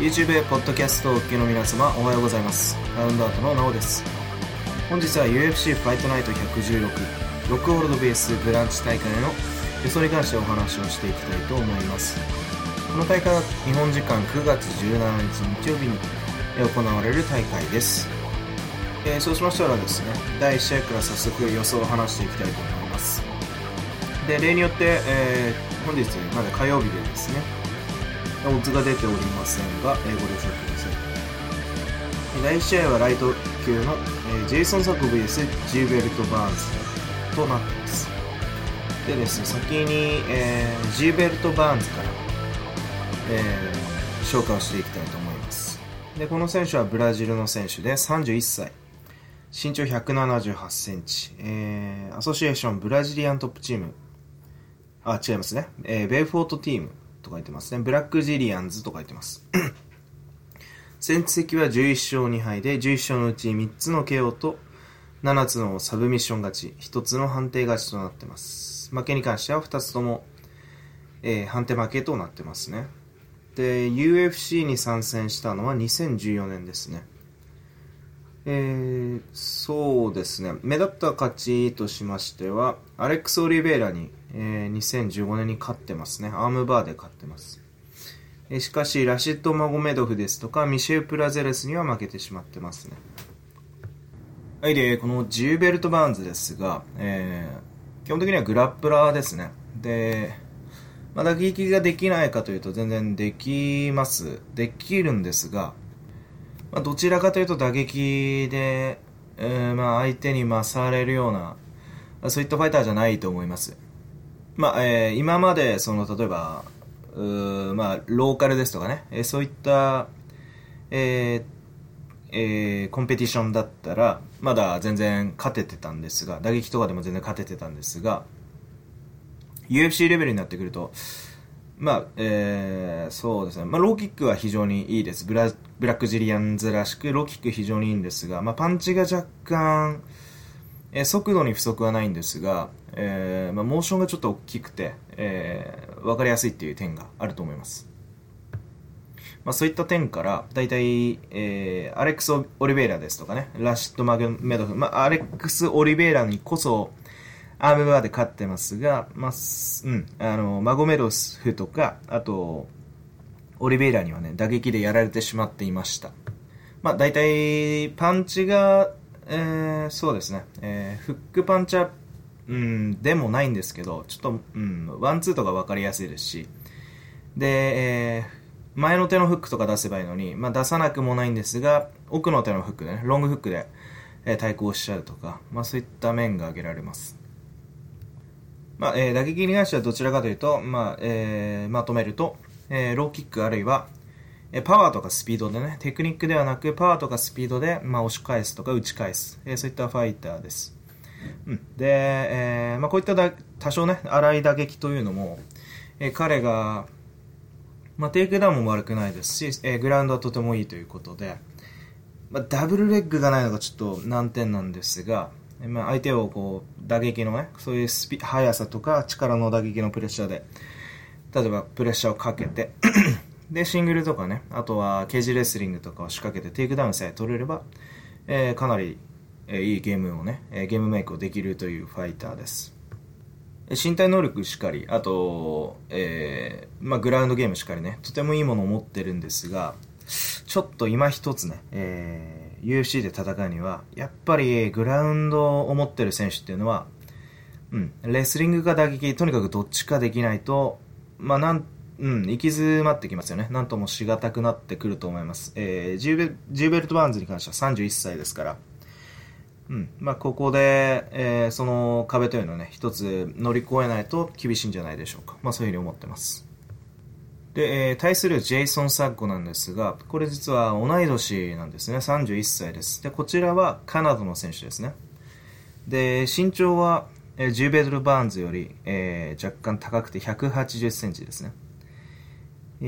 YouTube、ポッドキャストをお聞きの皆様、おはようございます。ラウンドアウトのなおです。本日は UFC ファイトナイト116、ロックホールドベースブランチ大会の予想に関してお話をしていきたいと思います。この大会は日本時間9月17日日曜日に行われる大会です。えーそうしましたらですね、第1試合から早速予想を話していきたいと思います。で、例によって、えー本日まだ火曜日でですね、オッズが出ておりませんが、えーご了承ください。えー第1試合はライト級の、えージェイソン・サク VS ジーベルト・バーンズとなっています。でですね、先に、えージーベルト・バーンズから、えー紹介をしていきたいと思います。で、この選手はブラジルの選手で31歳。身長178センチ。えーアソシエーションブラジリアントップチーム。あ、違いますね。えーベイフォートティームと書いてますね。ブラックジリアンズと書いてます。戦績は11勝2敗で、11勝のうち3つの KO と7つのサブミッション勝ち、1つの判定勝ちとなってます。負けに関しては2つとも、えー判定負けとなってますね。で、UFC に参戦したのは2014年ですね。えーそうですね。目立った勝ちとしましては、アレックス・オリベイラに、えー2015年に勝ってますね。アームバーで勝ってます。えーしかし、ラシッド・マゴメドフですとか、ミシェル・プラゼレスには負けてしまってますね。はい、で、このジューベルト・バーンズですが、えー基本的にはグラップラーですね。で、まあ、打撃ができないかというと全然できます。できるんですが、まあ、どちらかというと打撃で、えーまあ相手に勝れるような、そういったファイターじゃないと思います。まあ、えー今まで、その、例えば、うーまあ、ローカルですとかね、えーそういった、えーえーコンペティションだったら、まだ全然勝ててたんですが、打撃とかでも全然勝ててたんですが、UFC レベルになってくると、まあ、えーそうですね。まあ、ローキックは非常にいいです。ブラブラックジリアンズらしく、ローキック非常にいいんですが、まあ、パンチが若干、えー速度に不足はないんですが、えーまあ、モーションがちょっと大きくて、えーわかりやすいっていう点があると思います。まあ、そういった点から、大体、えーアレックス・オリベイラですとかね、ラシッド・マグメドフ、まあ、アレックス・オリベイラにこそ、アームバーで勝ってますが、まあ、うん、あの、マゴメドフとか、あと、オリベイラにはね、打撃でやられてしまっていました。まあ、大体、パンチが、えーそうですね、えーフックパンチャー、うん、でもないんですけど、ちょっと、うん、ワンツーとか分かりやすいですし、で、えー前の手のフックとか出せばいいのに、まあ、出さなくもないんですが、奥の手のフックでね、ロングフックで、えー対抗しちゃうとか、まあ、そういった面が挙げられます。まあ、えー打撃に関してはどちらかというと、まあ、えーまとめると、えーローキックあるいは、えーパワーとかスピードでね、テクニックではなく、パワーとかスピードで、まあ、押し返すとか打ち返す、えーそういったファイターです。うん、で、えーまあ、こういっただ多少ね、荒い打撃というのも、えー彼が、まあ、テイクダウンも悪くないですし、えーグラウンドはとてもいいということで、まあ、ダブルレッグがないのがちょっと難点なんですが、まあ、相手をこう打撃のね、そういうスピ速さとか力の打撃のプレッシャーで、例えばプレッシャーをかけて、で、シングルとかね、あとはケージレスリングとかを仕掛けてテイクダウンさえ取れれば、えーかなり、えいいゲームをね、えゲームメイクをできるというファイターです。身体能力しかり、あと、えーまあ、グラウンドゲームしかりね、とてもいいものを持ってるんですが、ちょっと今一つね、えー UFC で戦うには、やっぱりグラウンドを持ってる選手っていうのは、うん、レスリングか打撃、とにかくどっちかできないと、まあ、なん、うん、行き詰まってきますよね。なんともしがたくなってくると思います。えージューベジューベルト・バーンズに関しては31歳ですから、うん。まあ、ここで、えーその壁というのをね、一つ乗り越えないと厳しいんじゃないでしょうか。まあ、そういうふうに思ってます。で、えー対するジェイソン・サッゴなんですが、これ実は同い年なんですね。31歳です。で、こちらはカナダの選手ですね。で、身長は、えージューベル・バーンズより、えー若干高くて180センチですね。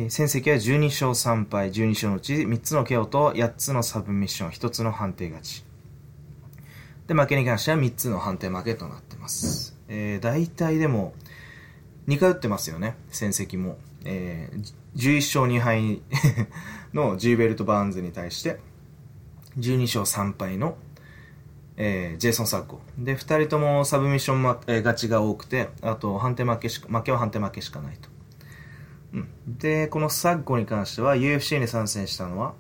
戦績は12勝3敗、12勝のうち3つの KO と8つのサブミッション、1つの判定勝ち。で、負けに関しては3つの判定負けとなってます。えー、大体でも、2回打ってますよね、戦績も。えー、11勝2敗のジーベルト・バーンズに対して、12勝3敗の、えー、ジェイソン・サッゴ。で、2人ともサブミッション、まえー、勝ちが多くて、あと判定負けしか、負けは判定負けしかないと。うん。で、このサッゴに関しては UFC に参戦したのは、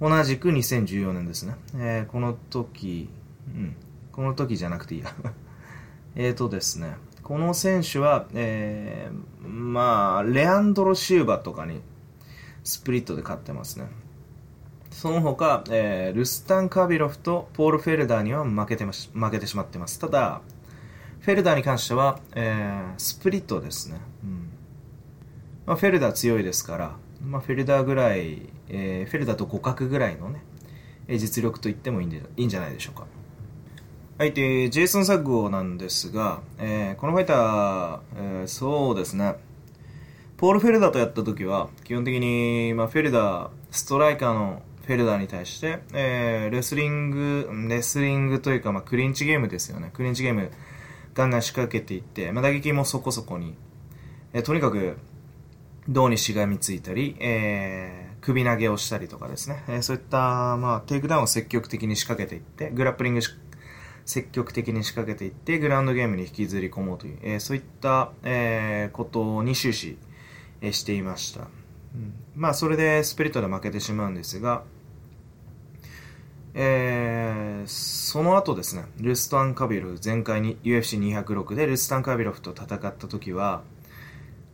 同じく2014年ですね。えー、この時、うん。この時じゃなくていいや。えっとですね。この選手は、えー、まあ、レアンドロ・シューバとかにスプリットで勝ってますね。その他、えー、ルスタン・カビロフとポール・フェルダーには負けてまし負けてしまってます。ただ、フェルダーに関しては、えー、スプリットですね。うんまあ、フェルダー強いですから、まあ、フェルダーぐらい、えー、フェルダーと互角ぐらいのね、実力と言ってもいいんでいいんじゃないでしょうか。はい、で、ジェイソン・サッグなんですが、えー、このファイター、えー、そうですね、ポール・フェルダーとやった時は、基本的に、まあ、フェルダー、ストライカーのフェルダーに対して、えー、レスリング、レスリングというか、まあ、クリンチゲームですよね。クリンチゲーム、ガンガン仕掛けていって、まあ、打撃もそこそこに、えー、とにかく、胴にしがみついたり、えー、首投げをしたりとかですね、えー、そういった、まあ、テイクダウンを積極的に仕掛けていって、グラップリング積極的に仕掛けていって、グラウンドゲームに引きずり込もうという、えー、そういった、えー、ことに終始、えー、していました。うん、まあ、それでスプリットで負けてしまうんですが、えー、その後ですね、ルスタン・カビロフ、前回に UFC206 でルスタン・カビロフと戦った時は、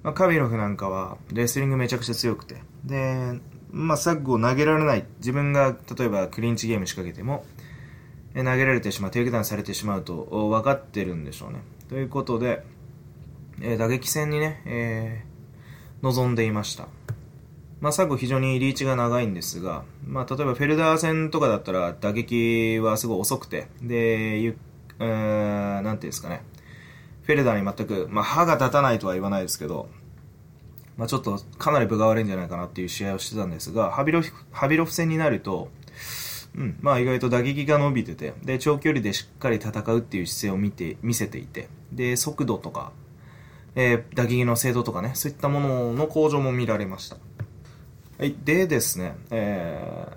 まあ、カビロフなんかはレスリングめちゃくちゃ強くて、で、まあ、サッゴは投げられない、自分が例えばクリンチゲーム仕掛けても、投げられてしまう、テイクダウンされてしまうと分かってるんでしょうね。ということで、えー、打撃戦にね、えー、臨んでいました。まあ、サッグ非常にリーチが長いんですが、まあ、例えばフェルダー戦とかだったら打撃はすごい遅くて、で、ゆえー、なんていうんですかね、フェルダーに全く、まあ、歯が立たないとは言わないですけど、まあ、ちょっとかなり分が悪いんじゃないかなっていう試合をしてたんですが、ハビロフハビロフ戦になると、うん、まあ意外と打撃が伸びてて、で、長距離でしっかり戦うっていう姿勢を見て、見せていて、で、速度とか、えー、打撃の精度とかね、そういったものの向上も見られました。はい、でですね、え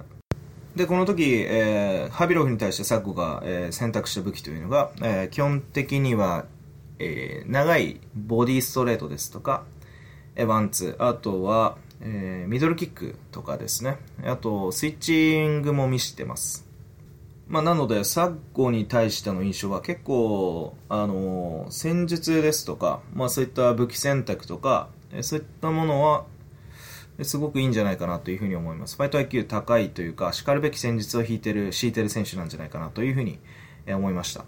ー、で、この時、えー、ハビロフに対してサッコが、えー、選択した武器というのが、えー、基本的には、えー、長いボディストレートですとか、えー、ワンツー、あとは、えー、ミドルキックとかですね。あと、スイッチングも見せてます。まあ、なので、サッゴに対しての印象は結構、あのー、戦術ですとか、まあ、そういった武器選択とか、そういったものは、すごくいいんじゃないかなというふうに思います。ファイト IQ 高いというか、叱るべき戦術を引いてる、敷いてる選手なんじゃないかなというふうに思いました。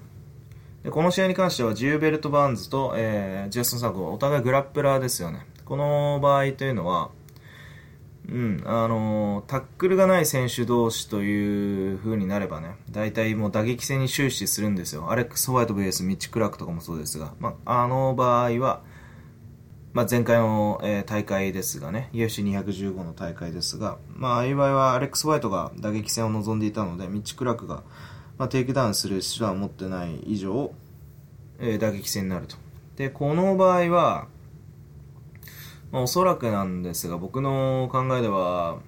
でこの試合に関しては、ジューベルト・バーンズと、えー、ジェストン・サーゴお互いグラップラーですよね。この場合というのは、うん、あのタックルがない選手同士という風になればね、大体もう打撃戦に終始するんですよ。アレックス・ホワイト VS ミッチ・クラークとかもそうですが、まあ、あの場合は、まあ、前回の、えー、大会ですがね、UFC215 の大会ですが、まあ、ああいう場合はアレックス・ホワイトが打撃戦を望んでいたので、ミッチ・クラークが、まあ、テイクダウンする手段を持ってない以上、えー、打撃戦になると。で、この場合は、まあ、おそらくなんですが、僕の考えでは、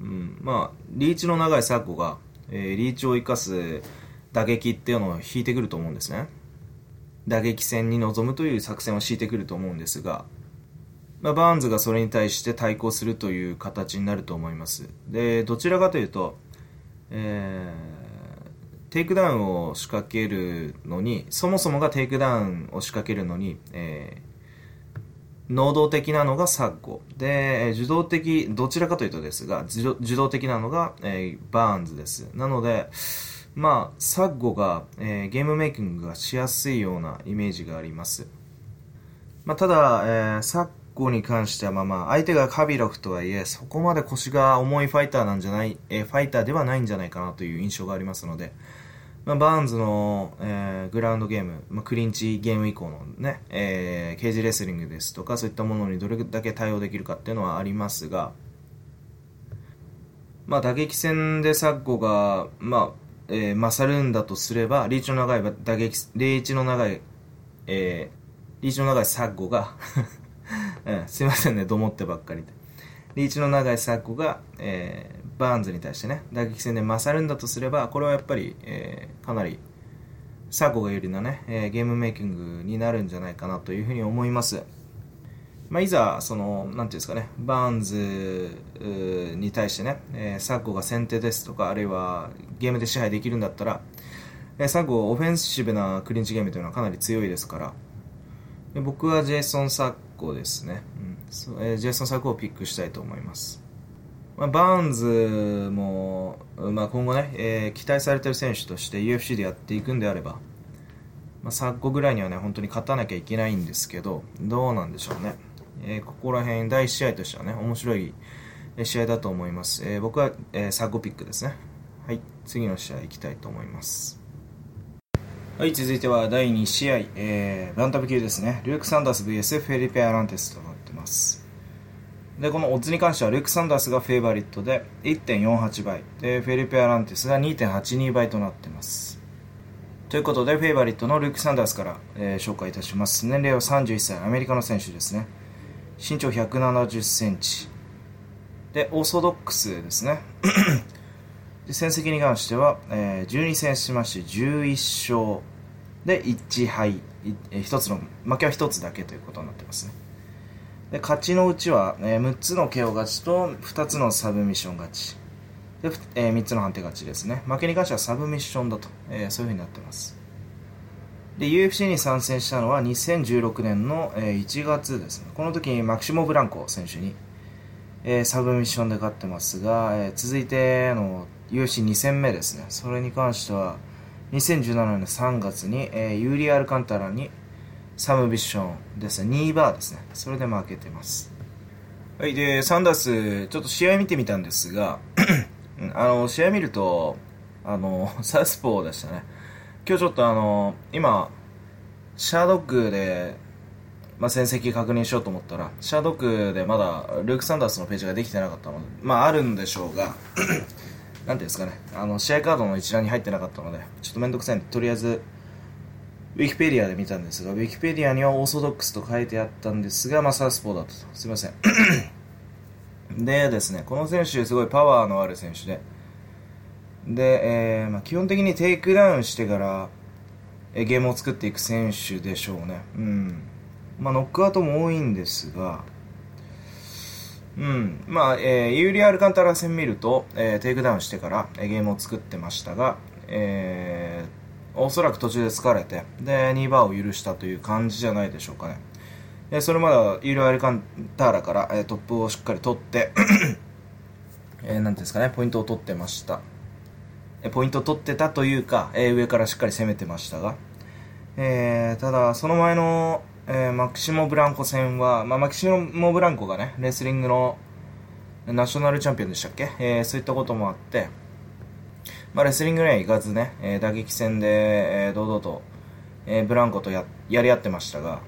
うん、まあ、リーチの長いサッゴが、えー、リーチを生かす打撃っていうのを敷いてくると思うんですね。打撃戦に臨むという作戦を敷いてくると思うんですが、まあ、バーンズがそれに対して対抗するという形になると思います。で、どちらかというと、えー、テイクダウンを仕掛けるのに、そもそもがテイクダウンを仕掛けるのに、えー能動的なのがサッゴ。で、受動的、どちらかというとですが、受動的なのが、えー、バーンズです。なので、まあ、サッゴが、えー、ゲームメイキングがしやすいようなイメージがあります。まあ、ただ、えー、サッゴに関しては、まあまあ、相手がカビロフとはいえ、そこまで腰が重いファイターなんじゃない、えー、ファイターではないんじゃないかなという印象がありますので、まあ、バーンズの、えー、グラウンドゲーム、まあ、クリンチゲーム以降のね、えー、ケージレスリングですとか、そういったものにどれだけ対応できるかっていうのはありますが、まあ、打撃戦でサッゴが、まあ、えー、勝るんだとすれば、リーチの長い打撃、リーチの長い、えー、リーチの長いサッゴがうん、すいませんね、どもってばっかりで。リーチの長いサッコが、えー、バーンズに対してね、打撃戦で勝るんだとすれば、これはやっぱり、えー、かなり、サーコが有利なね、えー、ゲームメイキングになるんじゃないかなというふうに思います。まあ、いざ、その、なんていうんですかね、バーンズに対してね、えー、サーコが先手ですとか、あるいはゲームで支配できるんだったら、えー、サーコオフェンシブなクリンチゲームというのはかなり強いですから、で僕はジェイソン・サッコですね、うんえー、ジェイソン・サッコをピックしたいと思います。まあ、バーンズも、まあ、今後ね、えー、期待されてる選手として UFC でやっていくんであれば、まあ、昨今ぐらいにはね、本当に勝たなきゃいけないんですけど、どうなんでしょうね。えー、ここら辺、第1試合としてはね、面白い試合だと思います。えー、僕は、えー、サッゴピックですね。はい、次の試合行きたいと思います。はい、続いては第2試合、えー、バンタム級ですね。ルーク・サンダース VS フェリペ・アランテスとなってます。で、このオッズに関しては、ルク・サンダースがフェイバリットで1.48倍、で、フェリペ・アランティスが2.82倍となってます。ということで、フェイバリットのルーク・サンダースから、えー、紹介いたします。年齢は31歳、アメリカの選手ですね。身長170センチ。で、オーソドックスですね。で戦績に関しては、えー、12戦しまして11勝で1敗、1つの負けは1つだけということになってますね。で勝ちのうちは、えー、6つの KO 勝ちと2つのサブミッション勝ちで、えー、3つの判定勝ちですね。負けに関してはサブミッションだと、えー、そういうふうになってます。で、UFC に参戦したのは2016年の、えー、1月ですね。この時にマキシモ・ブランコ選手に、えー、サブミッションで勝ってますが、えー、続いての UFC2 戦目ですね。それに関しては、2017年3月に、えー、ユーリ・アルカンタラにサブミッションですね。ニーバーですね。それで負けてます。はい。で、サンダース、ちょっと試合見てみたんですが、あの、試合見ると、あの、サウスポーでしたね。今日ちょっとあの、今、シャードッグで、まあ、戦績確認しようと思ったら、シャードッグでまだルーク・サンダースのページができてなかったので、まああるんでしょうが、なんていうんですかね、あの、試合カードの一覧に入ってなかったので、ちょっとめんどくさいんで、とりあえず、ウィキペディアで見たんですが、ウィキペディアにはオーソドックスと書いてあったんですが、まあサウスポーだと。すいません。でですね、この選手すごいパワーのある選手で、で、えーまあ、基本的にテイクダウンしてから、えゲームを作っていく選手でしょうね。うん。まあ、ノックアウトも多いんですが、うん。まあ、えー、ユーリ・アルカンタラ戦見ると、えー、テイクダウンしてから、えゲームを作ってましたが、えー、おそらく途中で疲れて、で、ニーバーを許したという感じじゃないでしょうかね。えそれまではユーリア・アルカンターラから、えトップをしっかり取ってえー、なんですかね、ポイントを取ってました。ポイントを取ってたというか、え、上からしっかり攻めてましたが、えー、ただ、その前の、えー、マキシモ・ブランコ戦は、まあ、マキシモ・ブランコがね、レスリングのナショナルチャンピオンでしたっけ、えー、そういったこともあって、まあ、レスリングには行かずね、えー、打撃戦で、えー、堂々と、えー、ブランコとややり合ってましたが、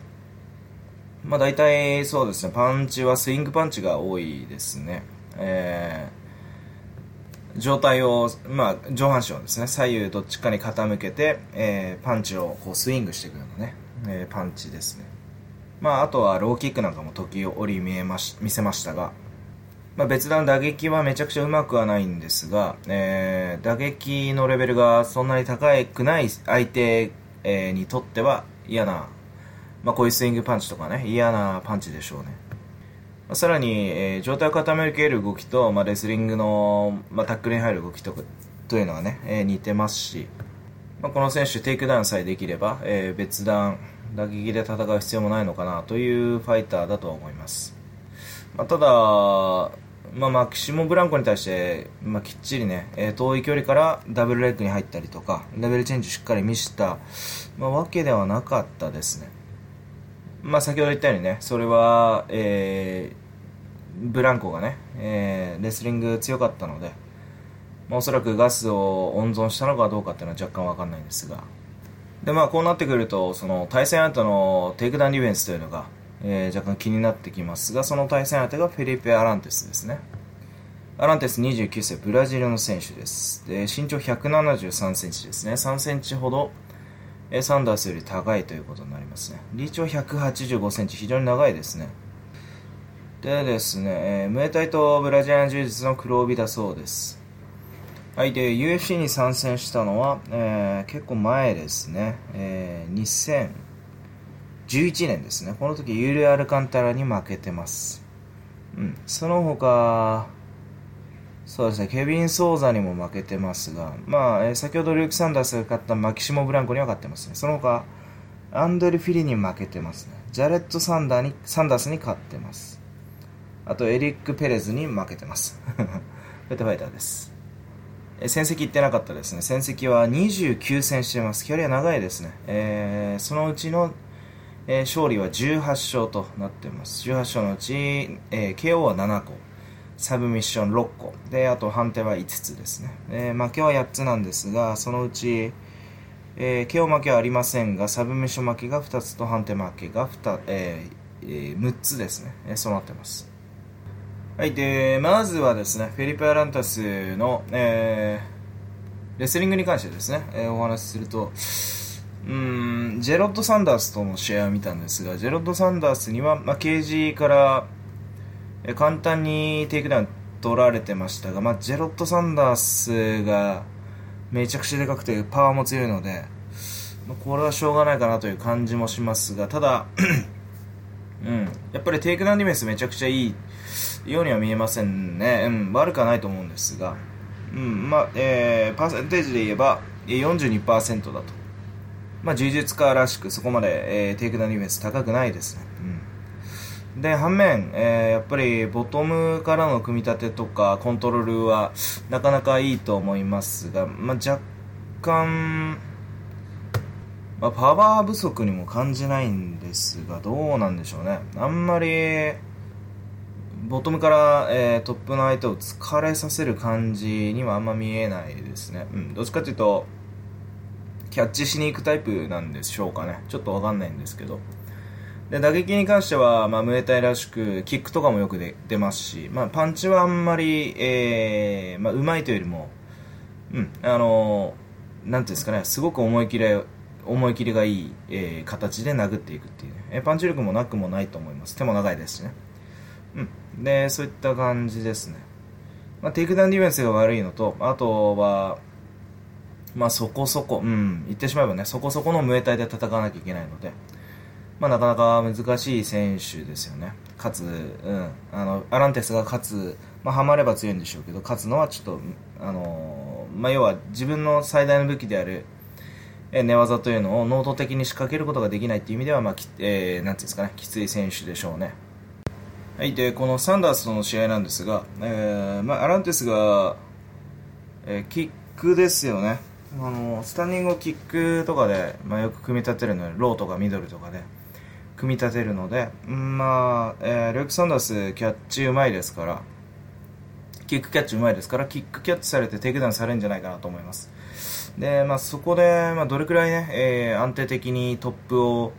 まあ大体そうですね、パンチはスイングパンチが多いですね。えー状態を、まあ、上半身をですね、左右どっちかに傾けて、えー、パンチをこうスイングしていくようなね、えー、パンチですね。まあ、あとはローキックなんかも時折見えまし、見せましたが、まあ、別段打撃はめちゃくちゃうまくはないんですが、えー、打撃のレベルがそんなに高くない相手、え、にとっては嫌な、まあ、こういうスイングパンチとかね、嫌なパンチでしょうね。まあさらに、えー、上体を傾ける動きと、まあ、レスリングの、まあ、タックルに入る動きとというのはね、えー、似てますし、まあ、この選手テイクダウンさえできれば、えー、別段打撃で戦う必要もないのかなというファイターだとは思います、まあ、ただ、まあ、マキシモ・ブランコに対して、まあ、きっちりね、えー、遠い距離からダブルレッグに入ったりとかレベルチェンジしっかり見せた、まあ、わけではなかったですね。まあ、先ほど言ったようにね、それは、えー、ブランコがね、えー、レスリング強かったので、まあ、おそらくガスを温存したのかどうかっていうのは若干わかんないんですが、で、まあ、こうなってくると、その対戦相手のテイクダウンディフェンスというのが、えー、若干気になってきますが、その対戦相手がフェリペ・アランテスですね。アランテス29歳、ブラジルの選手です。で、身長173センチですね。3センチほどえサンダースより高いということになりますね。リーチは185センチ、非常に長いですね。でですね、えー、ムエタイとブラジリアン柔術の黒帯だそうです。はい、で、UFC に参戦したのは、えー、結構前ですね、えー、11年ですね。この時、ユーリアルカンタラに負けてます。うん、その他、そうですね、ケビン・ソーザにも負けてますが、まあ、えー、先ほどルーク・サンダースが勝ったマキシモ・ブランコには勝ってますね。その他、アンドル・フィリに負けてますね。ジャレット・サンダーにサンダースに勝ってます。あとエリック・ペレズに負けてます。ベタファイターです。え戦績いってなかったですね。戦績は29戦してます。キャリア長いですね。えー、そのうちの、えー、勝利は18勝となっています。18勝のうち、えー、KO は7個。サブミッション6個。で、あと判定は5つですね。えー、負けは8つなんですが、そのうち、えー、KO 負けはありませんが、サブミッション負けが2つと判定負けが2、えーえー、6つですね。えー、そうなってます。はい、で、まずはですね、フェリペ・アランテスの、えー、レスリングに関してですね、えー、お話しすると、うん、ジェロッド・サンダースとの試合を見たんですが、ジェロッド・サンダースには、まあ、ケージから、簡単にテイクダウン取られてましたが、まあ、ジェロッド・サンダースがめちゃくちゃでかくてパワーも強いので、まあ、これはしょうがないかなという感じもしますが、ただ、うん、やっぱりテイクダウンディフェンスめちゃくちゃいいようには見えませんね、うん、悪くはないと思うんですが、うんまあえー、パーセンテージで言えば42%だと、まあ、柔術家らしくそこまで、えー、テイクダウンディフェンス高くないですね、うん、で反面、えー、やっぱりボトムからの組み立てとかコントロールはなかなかいいと思いますが、まあ、若干まあ、パワー不足にも感じないんですが、どうなんでしょうね。あんまり、ボトムから、えー、トップの相手を疲れさせる感じにはあんま見えないですね。うん、どっちかというと、キャッチしに行くタイプなんでしょうかね。ちょっとわかんないんですけど。で、打撃に関しては、まあ、ムエタイらしく、キックとかもよく出ますし、まあ、パンチはあんまり、えー、まあ、うまいというよりも、うん、あのー、なんていうんですかね、すごく思い切り、思い切りがいい、えー、形で殴っていくっていうね、えー、パンチ力もなくもないと思います。手も長いですしね。うん。で、そういった感じですね。まあ、テイクダウンディフェンスが悪いのと、あとは、まあそこそこ、うん、言ってしまえばね、そこそこのムエタイで戦わなきゃいけないので、まあなかなか難しい選手ですよね。かつ、うん、あの、アランテスが勝つ、まあハマれば強いんでしょうけど、勝つのはちょっと、あのまあ要は自分の最大の武器である、え寝技というのを能動的に仕掛けることができないっていう意味では、まあ、えー、なんていうんですかね、きつい選手でしょうね。はい、でこのサンダースとの試合なんですが、えーまあ、アランテスが、えー、キックですよねあのスタンディングをキックとかで、まあ、よく組み立てるのでローとかミドルとかで組み立てるので、まあえー、ルーク・サンダースキャッチうまいですからキックキャッチうまいですからキックキャッチされてテイクダウンされるんじゃないかなと思います。で、まあ、そこで、まあ、どれくらいね、えー、安定的にトップを、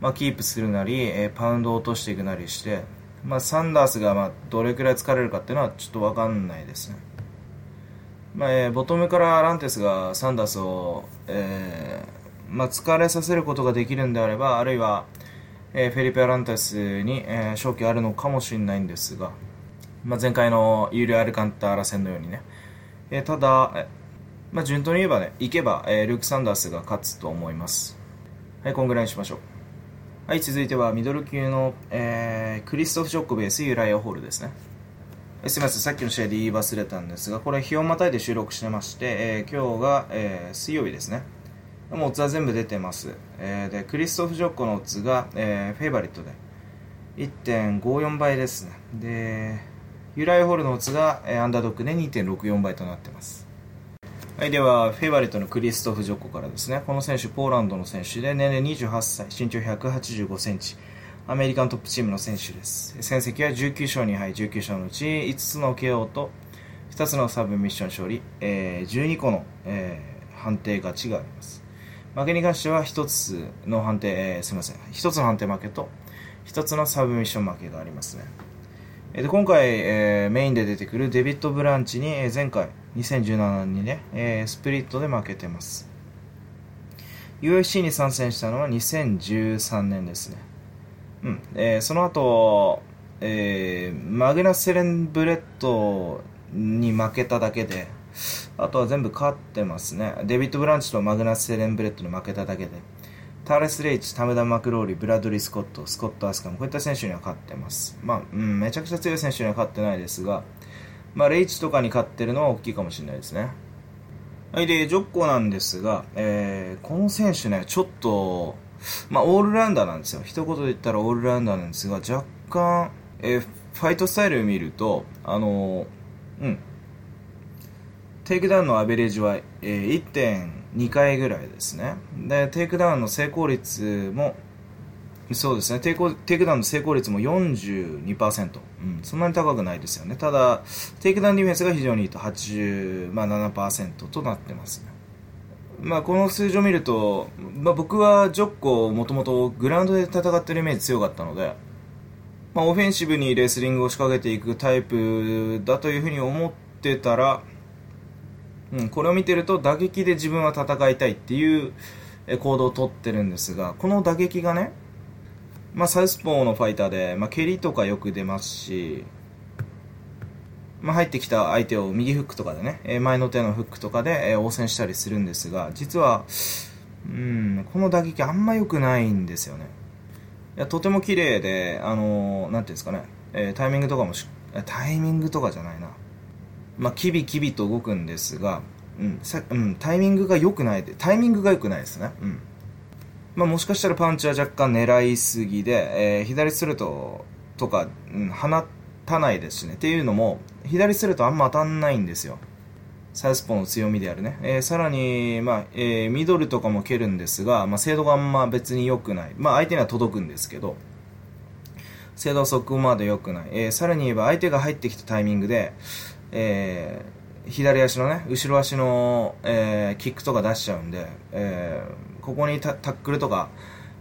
まあ、キープするなり、えー、パウンドを落としていくなりしてまあ、サンダースがまあどれくらい疲れるかっていうのはちょっと分かんないですね、まあえー、ボトムからランテスがサンダースを、えーまあ、疲れさせることができるんであればあるいは、えー、フェリペ・アランテスに、えー、勝機あるのかもしれないんですが、まあ、前回のユーリア・アルカンタラ戦のようにね、えー、ただ、まあ、順当に言えばね、いけば、えー、ルーク・サンダースが勝つと思います。はい、こんぐらいにしましょう。はい、続いてはミドル級の、えー、クリストフ・ショックベースユーライア・ホールですね。すみません、さっきの試合で言い忘れたんですが、これ、日をまたいで収録してまして、えー、今日が、えー、水曜日ですね。もうオッズは全部出てます。えー、で、クリストフ・ジョッコのオッズが、えー、フェイバリットで1.54倍ですね。で、ユライ・ホールのオッズが、えー、アンダードックで2.64倍となってます。はい、では、フェイバリットのクリストフ・ジョッコからですね。この選手、ポーランドの選手で、年齢28歳、身長185センチ、アメリカントップチームの選手です。戦績は19勝2敗、19勝のうち5つの KO と2つのサブミッション勝利、えー、12個の、えー、判定勝ちがあります。負けに関しては1つの判定、えー、すみません、1つの判定負けと1つのサブミッション負けがありますね。で今回、えー、メインで出てくるデビッド・ブランチに、えー、前回2017年にね、えー、スプリットで負けてます UFC に参戦したのは2013年ですねうん、えー、その後えー、マグナス・セデンブラッドに負けただけで、あとは全部勝ってますね。デビッド・ブランチとマグナス・セデンブラッドに負けただけで。ターレス・レイチ、タムダン・マクローリ、ブラドリー・スコット、スコット・アスカム、こういった選手には勝ってます。まあ、うん、めちゃくちゃ強い選手には勝ってないですが、まあ、レイチとかに勝ってるのは大きいかもしれないですね。はい、で、ジョッコなんですが、えー、この選手ね、ちょっと、まあ、オールラウンダーなんですよ。一言で言ったらオールラウンダーなんですが、若干、えー、ファイトスタイルを見ると、あのー、うん、テイクダウンのアベレージは、えー、1.2回ぐらいですね。で、テイクダウンの成功率も、そうですね、テイクテイクダウンの成功率も42%、うん、そんなに高くないですよね。ただ、テイクダウンディフェンスが非常にいいと87%となってますね。まあ、この数字を見ると、まあ、僕はジョッコもともとグラウンドで戦ってるイメージ強かったので、まあ、オフェンシブにレスリングを仕掛けていくタイプだというふうに思ってたら、うん、これを見てると打撃で自分は戦いたいっていう行動をとってるんですがこの打撃がね、まあ、サウスポーのファイターで、まあ、蹴りとかよく出ますし、まあ、入ってきた相手を右フックとかでね前の手のフックとかで応戦したりするんですが実は、うん、この打撃あんま良くないんですよね。いやとても綺麗であのー、なんていうんですかね、えー、タイミングとかもしタイミングとかじゃないな。まあ、キビキビと動くんですが、うんさうん、タイミングが良くないで、タイミングが良くないですね。うん。まあ、もしかしたらパンチは若干狙いすぎで、えー、左ストレートとか、うん、放ったないですしね。っていうのも、左ストレートあんま当たんないんですよ。サウスポーの強みであるね。えー、さらに、まあ、えー、ミドルとかも蹴るんですが、まあ、精度があんま別に良くない。まあ、相手には届くんですけど、精度はそこまで良くない。えー、さらに言えば相手が入ってきたタイミングで、えー、左足のね、後ろ足の、えー、キックとか出しちゃうんで、えー、ここにタックルとか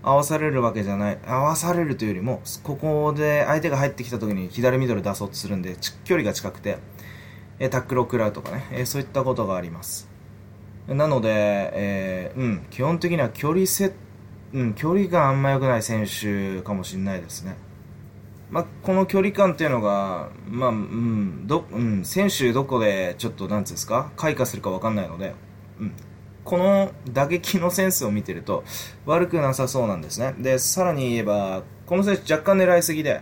合わされるわけじゃない、合わされるというよりも、ここで相手が入ってきた時に左ミドル出そうとするんで、距離が近くて、えタックルを食らうとかね、えそういったことがあります。なので、えうん、基本的には距離せ、うん、距離があんま良くない選手かもしれないですね。まあ、この距離感っていうのが、まあうんどうん、選手どこでちょっとなんですか開花するか分かんないので、うん、この打撃のセンスを見てると悪くなさそうなんですね。でさらに言えばこの選手若干狙いすぎで、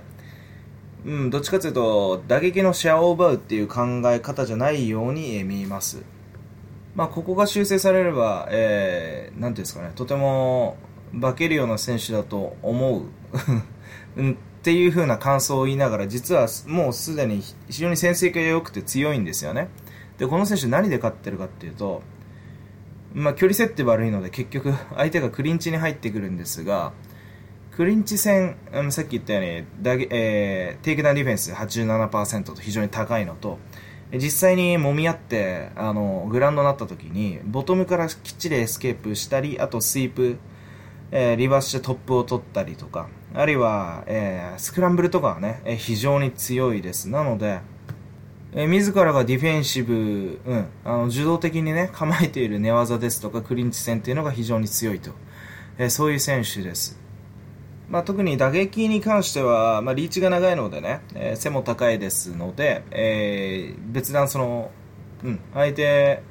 うん、どっちかというと打撃のシェアを奪うっていう考え方じゃないように見えます、まあ、ここが修正されれば、えー、なんていうんですかねとても化けるような選手だと思う、うんっていう風な感想を言いながら、実はもうすでに非常にセンスが良くて強いんですよね。で、この選手何で勝ってるかっていうと、まあ、距離設定悪いので結局相手がクリンチに入ってくるんですが、クリンチ戦、あのさっき言ったようにえー、テイクダウンディフェンス87%と非常に高いのと、実際に揉み合ってあのグラウンドになった時にボトムからきっちりエスケープしたりあとスイープ、えー、リバースしてトップを取ったりとかあるいは、えー、スクランブルとかはね、えー、非常に強いです。なので、えー、自らがディフェンシブ、うん、あの受動的にね、構えている寝技ですとか、クリンチ戦っていうのが非常に強いと。えー、そういう選手です。まあ、特に打撃に関しては、まあ、リーチが長いのでね、えー、背も高いですので、えー、別段その、うん、相手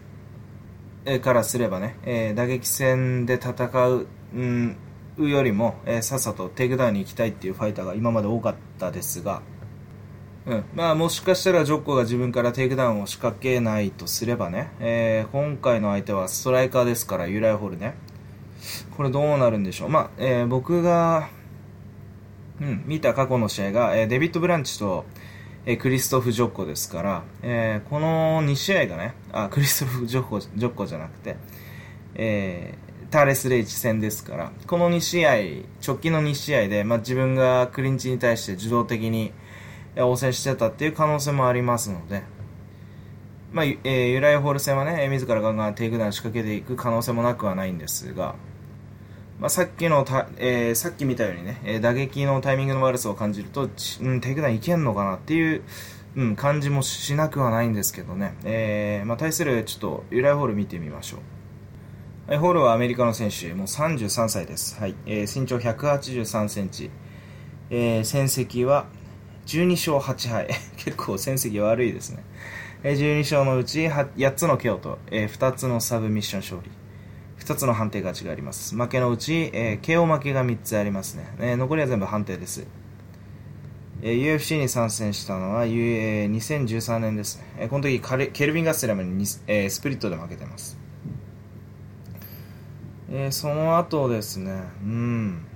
からすればね、えー、打撃戦で戦う、うん、よりも、えー、さっさとテイクダウンに行きたいっていうファイターが今まで多かったですが、うん、まあもしかしたらジョッコが自分からテイクダウンを仕掛けないとすればね、えー、今回の相手はストライカーですからユライホールね。これどうなるんでしょう。まあ、えー、僕が、うん、見た過去の試合が、えー、デビッド・ブランチと、えー、クリストフ・ジョッコですから、えー、この2試合がねあクリストフ・ジョッコジョッコじゃなくて、えターレス・レイチ戦ですから、この2試合、直近の2試合で、まあ、自分がクリンチに対して受動的に応戦してたっていう可能性もありますので、まあ、えー、ユライホール戦はね、自らガンガンテイクダウン仕掛けていく可能性もなくはないんですが、まあ、さっきのた、えー、さっき見たようにね、打撃のタイミングの悪さを感じると、うん、テイクダウンいけんのかなっていう、うん、感じもしなくはないんですけどね、えーまあ、対するちょっとユライホール見てみましょう。ホールはアメリカの選手、もう33歳です。はい。えー、身長183センチ。えー、戦績は12勝8敗。結構戦績悪いですね。12勝のうち8つの KO と2つのサブミッション勝利。2つの判定勝ちがあります。負けのうち KO 負けが3つありますね。残りは全部判定です。UFC に参戦したのは2013年ですね。この時ケルビン・ガステラムにスプリットで負けてます。その後ですね。うん。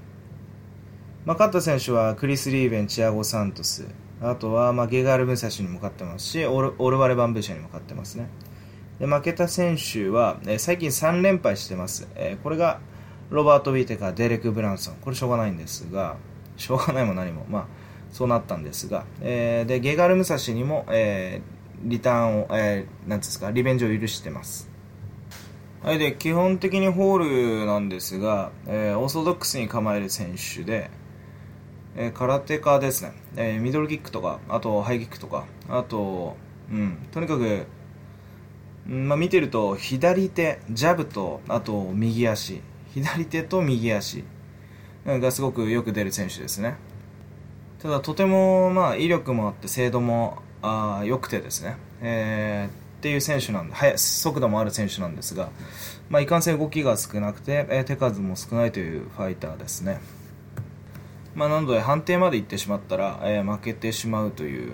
まあ、勝った選手はクリス・リーベン、チアゴ・サントス、あとは、まあ、ゲガール・ムサシにも勝ってますし、オルオルバレ・バンブーシャにも勝ってますね。で負けた選手は、えー、最近3連敗してます。えー、これがロバート・ウィーテカー、デレク・ブランソン。これしょうがないんですが、しょうがないも何も、まあ、そうなったんですが、えー、で、ゲガール・ムサシにも、えー、リターンを、えー、なんですか、リベンジを許してます。はい、で、基本的にホールなんですが、えー、オーソドックスに構える選手で、えー、空手家ですね、えー、ミドルキックとか、あとハイキックとか、あと、うん、とにかく、まあ、見てると、左手、ジャブと、あと右足、左手と右足がすごくよく出る選手ですね。ただ、とても、まあ、威力もあって、精度もあ良くてですね、えー、っていう選手なんで、速速度もある選手なんですが、まあ、いかんせん動きが少なくて、え、手数も少ないというファイターですね。まあ、なので判定まで行ってしまったら、えー、負けてしまうという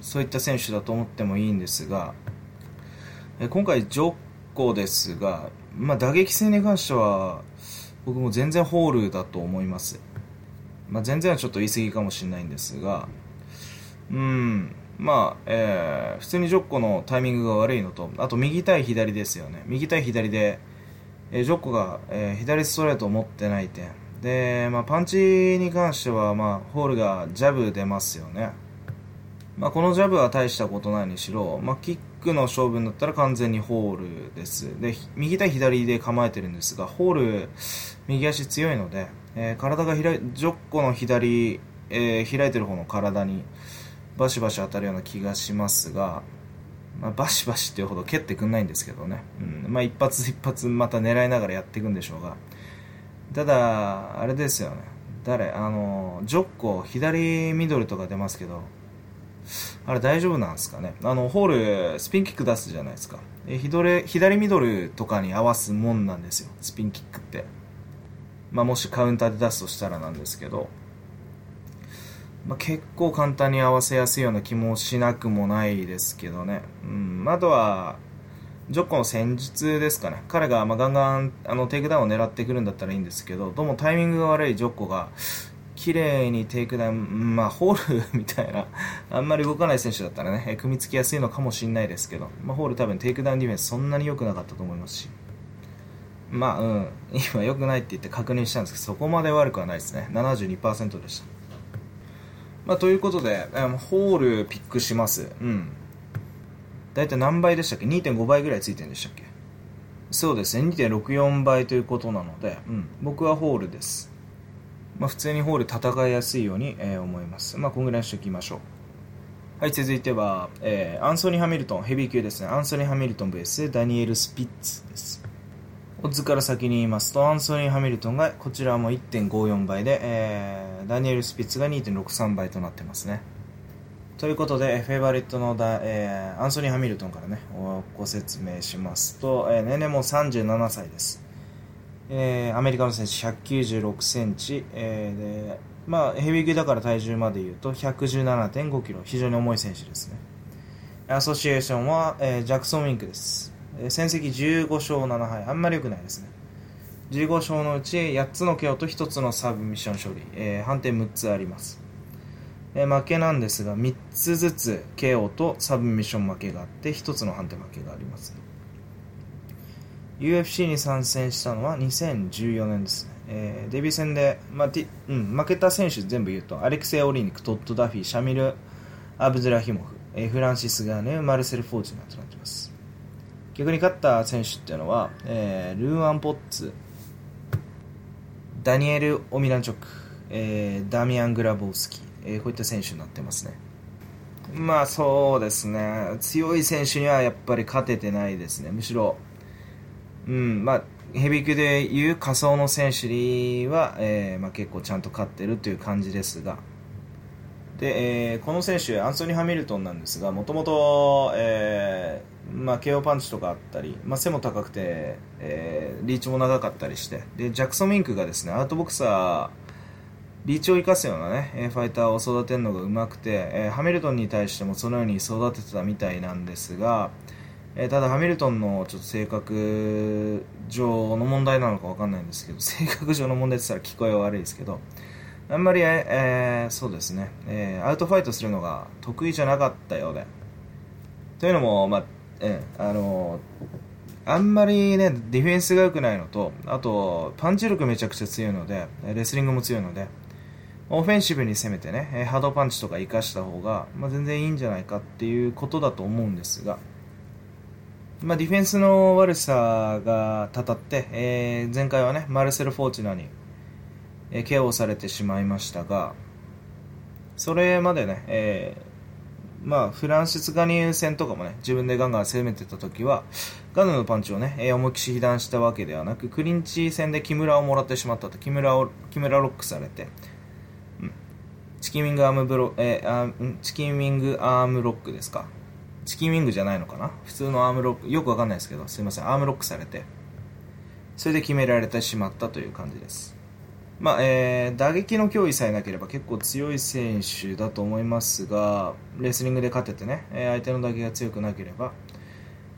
そういった選手だと思ってもいいんですが、えー、今回、ジョッコですが、まあ、打撃戦に関しては僕も全然ホールだと思います、まあ、全然はちょっと言い過ぎかもしれないんですがうんまあ、えー、普通にジョッコのタイミングが悪いのとあと右対左ですよね。右対左で、えー、ジョッコが、えー、左ストレートを持ってない点。で、まあ、パンチに関しては、まあ、ホールがジャブ出ますよね。まあ、このジャブは大したことないにしろ、まあ、キックの勝負になったら完全にホールです。で、右対左で構えてるんですが、ホール、右足強いので、えー、体が開い、ジョッコの左、えー、開いてる方の体にバシバシ当たるような気がしますが、まあ、バシバシっていうほど蹴ってくんないんですけどね。うん。まあ、一発一発また狙いながらやっていくんでしょうが、ただ、あれですよね。誰？あの、ジョッコ、左ミドルとか出ますけど、あれ大丈夫なんですかね？あの、ホール、スピンキック出すじゃないですか。え左左ミドルとかに合わすもんなんですよ。スピンキックって。まあ、もしカウンターで出すとしたらなんですけど、まあ、結構簡単に合わせやすいような気もしなくもないですけどね。うん。あとは、ジョッコの戦術ですかね。彼がまあガンガンあのテイクダウンを狙ってくるんだったらいいんですけど、どうもタイミングが悪いジョッコが、綺麗にテイクダウン、まあ、ホールみたいな、あんまり動かない選手だったらね、組みつきやすいのかもしれないですけど、まあ、ホール多分テイクダウンディフェンスそんなに良くなかったと思いますし、まあ、うん、今良くないって言って確認したんですけど、そこまで悪くはないですね。72%でした。まあ、ということで、ホールピックします。うん。大体何倍でしたっけ ?2.5 倍ぐらいついてるんでしたっけ？そうですね、2.64倍ということなので、うん、僕はホールです。まあ、普通にホール戦いやすいように、えー、思います。まあ、こんぐらいにしておきましょう。はい、続いては、えー、アンソニー・ハミルトン、ヘビー級ですね。アンソニー・ハミルトン VS ダニエル・スピッツです。オッズから先に言いますと、アンソニー・ハミルトンがこちらも1.54倍で、えー、ダニエル・スピッツが2.63倍となってますね。ということで、フェイバリットのだ、えー、アンソニー・ハミルトンからね、ご説明しますと、えー、年齢も37歳です。えー、アメリカの選手196センチ、えー、で、まあ、ヘビー級だから体重まで言うと117.5キロ、非常に重い選手ですね。アソシエーションは、えー、ジャクソン・ウィンクです。えー、戦績15勝7敗、あんまり良くないですね。15勝のうち8つの KO と1つのサブミッション勝利、えー、判定6つあります。え、負けなんですが3つずつ KO とサブミッション負けがあって1つの判定負けがあります。UFC に参戦したのは2014年ですね、えー、デビュー戦で、まあうん、負けた選手全部言うとアレクセイ・オリニクトッド・ダフィーシャミル・アブズラヒモフ、えー、フランシス・ガーネマルセル・フォーチナとなっています。逆に勝った選手っていうのは、えー、ルーアン・ポッツダニエル・オミランチョック、えー、ダミアン・グラボウスキーえー、こういった選手になってますね。まあそうですね、強い選手にはやっぱり勝ててないですね、むしろ、うんまあ、ヘビー級でいう仮想の選手には、えーまあ、結構ちゃんと勝ってるという感じですが、で、えーこの選手、アンソニー・ハミルトンなんですが、もともと、えーまあ、KO パンチとかあったり、まあ、背も高くて、えーリーチも長かったりして、で、ジャクソン・ミンクがですね、アウトボクサー、リーチを生かすようなね、えファイターを育てるのが上手くて、えーハミルトンに対してもそのように育ててたみたいなんですが、えーただハミルトンのちょっと性格上の問題なのかわかんないんですけど、性格上の問題って言ったら聞こえは悪いですけど、あんまり、えーそうですね、えーアウトファイトするのが得意じゃなかったようで。というのも、まあ、えーあのあんまりね、ディフェンスが良くないのと、あと、パンチ力めちゃくちゃ強いので、レスリングも強いので、オフェンシブに攻めてね、ハードパンチとか活かした方が、まあ、全然いいんじゃないかっていうことだと思うんですが、まあ、ディフェンスの悪さがたたって、えー前回はね、マルセル・フォーチナに、えー、KO されてしまいましたが、それまでね、えーまあ、フランシス・ガニエル戦とかもね、自分でガンガン攻めてた時は、ガヌのパンチをね、えー思いきし被弾したわけではなく、クリンチ戦で木村をもらってしまったと、木村を、木村ロックされて、チキンウィングアームブロ、えーあチキンウィングアームロックですか？チキンウィングじゃないのかな？普通のアームロック、よくわかんないですけど、すいません、アームロックされて、それで決められてしまったという感じです。まあえー打撃の脅威さえなければ結構強い選手だと思いますが、レスリングで勝ててね、えー相手の打撃が強くなければ、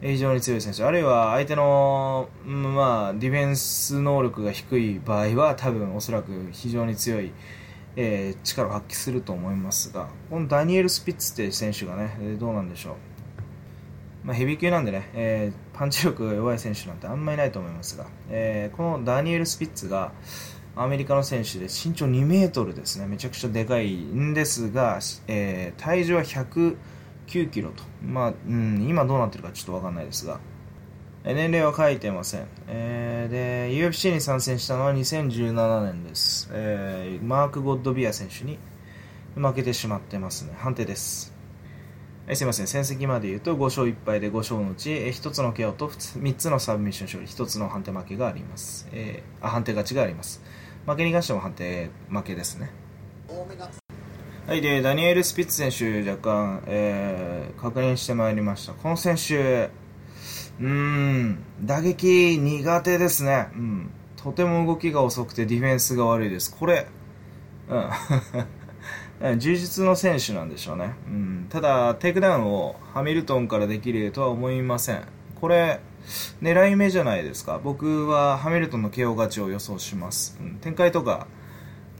非常に強い選手、あるいは相手の、まあ、ディフェンス能力が低い場合は、多分おそらく非常に強い、えー力を発揮すると思いますが、このダニエル・スピッツっていう選手がね、えーどうなんでしょう。まあ、ヘビー級なんでね、えーパンチ力が弱い選手なんてあんまりないと思いますが、えーこのダニエル・スピッツがアメリカの選手で身長2メートルですね、めちゃくちゃでかいんですが、えー体重は109キロと、まあうん、今どうなってるかちょっとわかんないですが、年齢は書いてません、えーで UFC に参戦したのは2017年です、えーマーク・ゴッドビア選手に負けてしまってますね、判定です。えーすいません、戦績まで言うと5勝1敗で5勝のうち、え1つの KO と3つのサブミッション勝利、1つの判定負けがあります。えーあ判定勝ちがあります。負けに関しても判定負けですね。はい、で、ダニエル・スピッツ選手、若干、えー確認してまいりました。この選手、うん、打撃苦手ですね。うん。とても動きが遅くてディフェンスが悪いです。これ、うん。う ん柔術の選手なんでしょうね、うん、ただ、テイクダウンをハミルトンからできるとは思いません、これ、狙い目じゃないですか、僕はハミルトンの KO 勝ちを予想します、うん。展開とか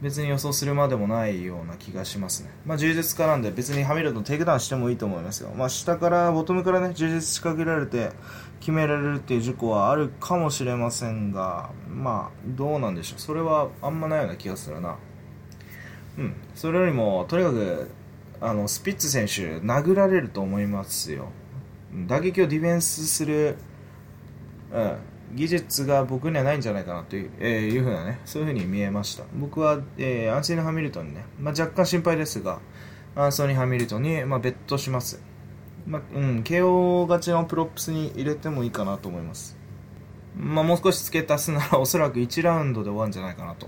別に予想するまでもないような気がしますね、まあ、柔術家なんで別にハミルトンテイクダウンしてもいいと思いますよ、まあ、下から、ボトムからね、柔術仕掛けられて決められるっていう事故はあるかもしれませんが、まあ、どうなんでしょう、それはあんまないような気がするな。うん、それよりもとにかくあのスピッツ選手殴られると思いますよ。打撃をディフェンスする、うん、技術が僕にはないんじゃないかなという,、えーいうふうなねそういうふうに見えました。僕は、えーアンソニー・ハミルトンにね、まあ、若干心配ですがアンソニー・ハミルトンに、まあ、ベットします、まあうん、KO 勝ちのプロップスに入れてもいいかなと思います。まあ、もう少し付け足すならおそらく1ラウンドで終わるんじゃないかなと、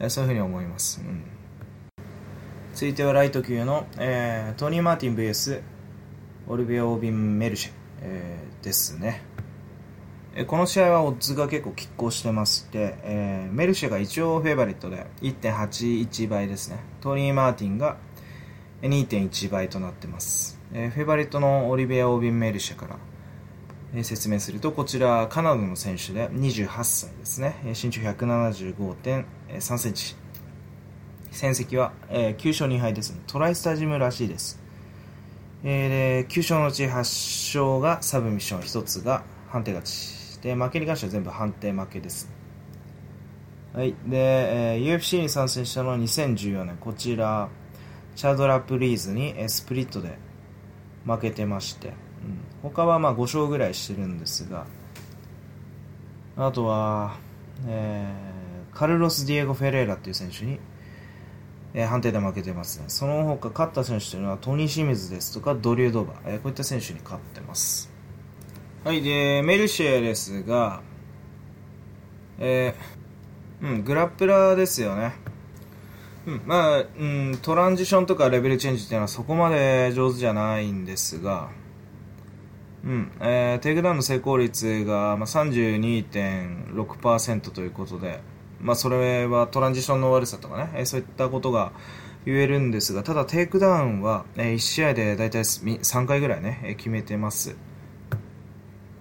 えーそういうふうに思います、うん。続いてはライト級の、えートニー・マーティン VS オルビオ・オービン・メルシェ、えーですね、えーこの試合はオッズが結構拮抗してまして、えーメルシェが一応フェイバリットで1.81倍ですね。トニー・マーティンが2.1倍となってます、えーフェバリットのオリビア・オービン・メルシェからえー説明するとこちらカナダの選手で28歳ですね。えー身長175.3センチ。戦績は、えー9勝2敗ですね。トライスタジムらしいです、えーで9勝のうち8勝がサブミッション1つが判定勝ちで負けに関しては全部判定負けです。はい。で、えー UFC に参戦したのは2014年。こちらチャードラ・プリーズに、えースプリットで負けてまして、うん、他はまあ5勝ぐらいしてるんですが。あとは、えーカルロス・ディエゴ・フェレーラっていう選手に、えー判定で負けてますね。その他勝った選手というのはトニー・清水ですとかドリュー・ドーバー、えーこういった選手に勝ってます。はいでメルシェですがえーうんグラップラーですよね。うん、まあ、うん、トランジションとかレベルチェンジっていうのはそこまで上手じゃないんですが、うんえー、テイクダウンの成功率が、まあ、32.6%ということで、まあ、それはトランジションの悪さとかね、えー、そういったことが言えるんですが、ただテイクダウンは、えー、1試合で大体3回ぐらいね、えー、決めてます。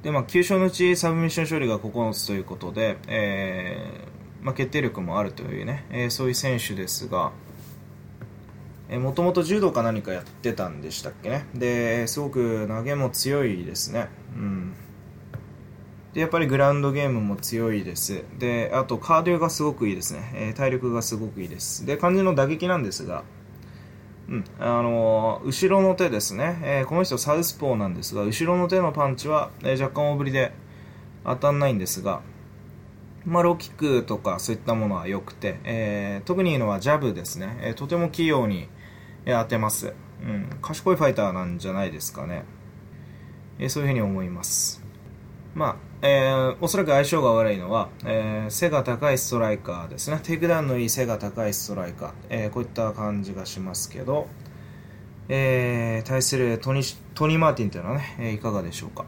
で、まあ、9勝のうちサブミッション勝利が9つということで、えーまあ、決定力もあるというね、えー、そういう選手ですが、もともと柔道か何かやってたんでしたっけね。で、すごく投げも強いですね。うん。で、やっぱりグラウンドゲームも強いです。で、あとカーディオがすごくいいですね。えー、体力がすごくいいです。で、肝心の打撃なんですが、うん、あのー、後ろの手ですね、えー、この人サウスポーなんですが、後ろの手のパンチは、えー、若干大振りで当たんないんですが、まあ、ローキックとかそういったものは良くて、えー、特にいいのはジャブですね、えー、とても器用に当てます、うん、賢いファイターなんじゃないですかね、えー、そういうふうに思いますまあ、えー、おそらく相性が悪いのは、えー、背が高いストライカーですね。テイクダウンのいい背が高いストライカー。えー、こういった感じがしますけど、えー、対するトニトニー・マーティンというのはね、え、いかがでしょうか。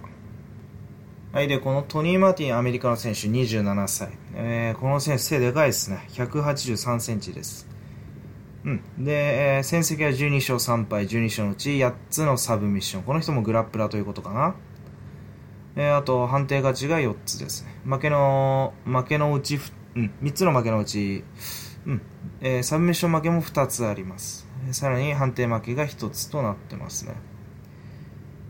はい、で、このトニー・マーティン、アメリカの選手、27歳。えー、この選手、背でかいですね。183センチです。うん。で、えー、戦績は12勝3敗、12勝のうち8つのサブミッション。この人もグラップラということかな。えー、あと、判定勝ちが4つですね。負けの、負けのうち、うん、3つの負けのうち、うん、えー、サブミッション負けも2つあります。さらに判定負けが1つとなってますね。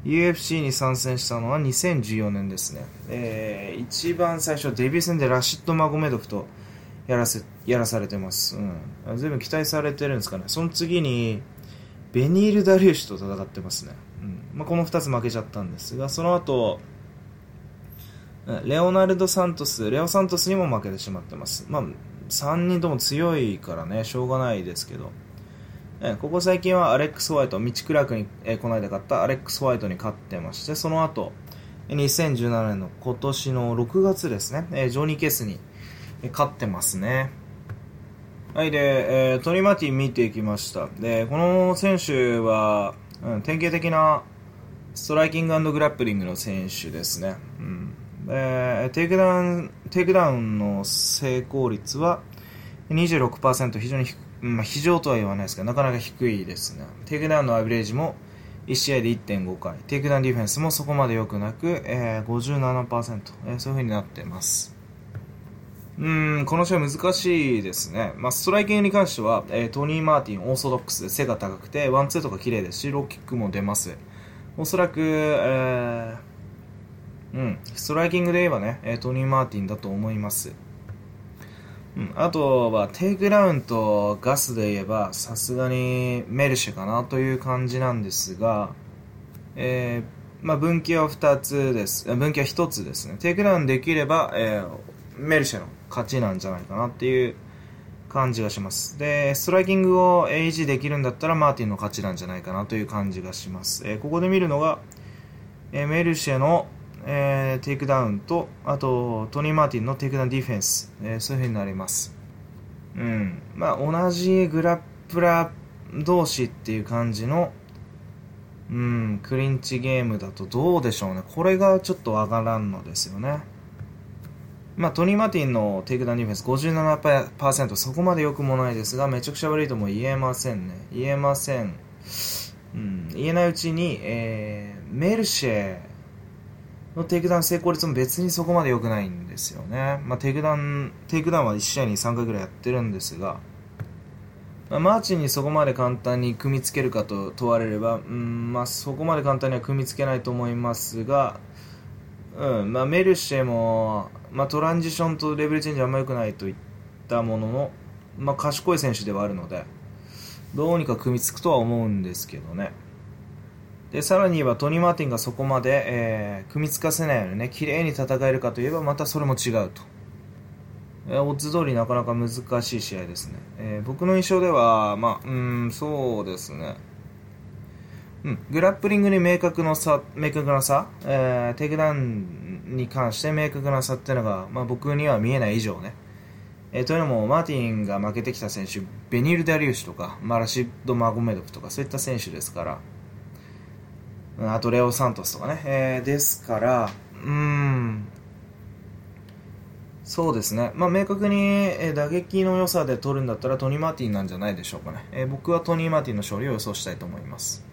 UFC に参戦したのは2014年ですね。えー、一番最初、デビュー戦でラシッド・マゴメドフとやらせ、やらされてます。うん。全部期待されてるんですかね。その次に、ベニール・ダリューシュと戦ってますね。うん。まあ、この2つ負けちゃったんですが、その後、レオナルド・サントス、レオ・サントスにも負けてしまってます。まあ、3人とも強いからね、しょうがないですけど。ここ最近はアレックス・ホワイト、道クラークに、えこの間勝ったアレックス・ホワイトに勝ってまして、その後、2017年の今年の6月ですね、えジョニー・ケースに、え勝ってますね。はい、で、えー、トニー・マーティン見ていきました。で、この選手は、うん、典型的なストライキンググラップリングの選手ですね。うん、テイクダウン、テイクダウンの成功率は26%、非常に低、まあ、非常とは言わないですけど、なかなか低いですね。テイクダウンのアベレージも1試合で1.5回、テイクダウンディフェンスもそこまで良くなく、えー、57%、えー、そういう風になってます。うん、この試合難しいですね。まあ、ストライキングに関しては、えー、トニー・マーティン、オーソドックスで背が高くて、ワンツーとか綺麗ですし、ローキックも出ます。おそらく、えーうん、ストライキングで言えばね、トニー・マーティンだと思います。うん、あとは、テイクダウンとガスで言えば、さすがにメルシェかなという感じなんですが、えー、まあ、分岐は2つです。分岐は1つですね。テイクダウンできれば、えー、メルシェの勝ちなんじゃないかなっていう感じがします。で、ストライキングを維持できるんだったら、マーティンの勝ちなんじゃないかなという感じがします。えー、ここで見るのが、えメルシェのえー、テイクダウンと、あと、トニー・マーティンのテイクダウンディフェンス、えー、そういう風になります。うん。まあ、同じグラップラー同士っていう感じの、うん、クリンチゲームだとどうでしょうね。これがちょっとわからんのですよね。まあ、トニー・マーティンのテイクダウンディフェンス57%、そこまで良くもないですが、めちゃくちゃ悪いとも言えませんね。言えません。うん、言えないうちに、えー、メルシェのテイクダウン成功率も別にそこまで良くないんですよね。まあ、テイクダウン、テイクダウンは1試合に3回ぐらいやってるんですが、まあ、マーチンにそこまで簡単に組み付けるかと問われれば、うん、まあ、そこまで簡単には組み付けないと思いますが、うん、まあ、メルシェも、まあ、トランジションとレベルチェンジあんま良くないといったものの、まあ、賢い選手ではあるので、どうにか組み付くとは思うんですけどね。でさらに言えばトニー・マーティンがそこまで、えー、組み付かせないようにね綺麗に戦えるかといえばまたそれも違うと、えー、オッズ通りなかなか難しい試合ですね、えー、僕の印象ではまあうんそうですね。うん、グラップリングに明確の差明確な差、えー、テイクダウンに関して明確な差っていうのが、まあ、僕には見えない以上ね、えー、というのも、マーティンが負けてきた選手、ベニール・ダリウシとか、まあラシッド・マゴメドフとか、そういった選手ですから、あとレオ・サントスとかね、えー、ですから、うーん、そうですね、まあ、明確に、え打撃の良さで取るんだったらトニー・マーティンなんじゃないでしょうかね、えー、僕はトニー・マーティンの勝利を予想したいと思います。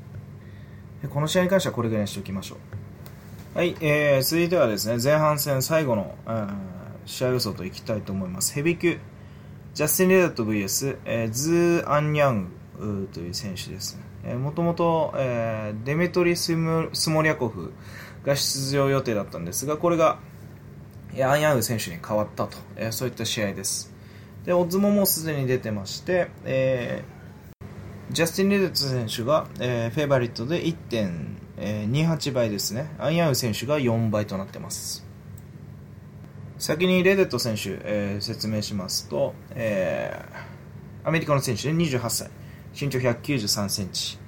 この試合に関してはこれぐらいにしておきましょう。はい、えー、続いてはですね、前半戦最後の、えー試合予想といきたいと思います。ヘビー級、ジャスティン・レダット VS、えー、ズー・アンニャングという選手です。もともと、えー、デミトリー・スモリャコフが出場予定だったんですが、これが、アンヤング選手に変わったと、えー、そういった試合です。で、オッズももすでに出てまして、えー、ジャスティン・レデット選手が、えー、フェイバリットで1.28倍ですね。アンヤング選手が4倍となってます。先にレデット選手、えー、説明しますと、えー、アメリカの選手で28歳、身長193センチ、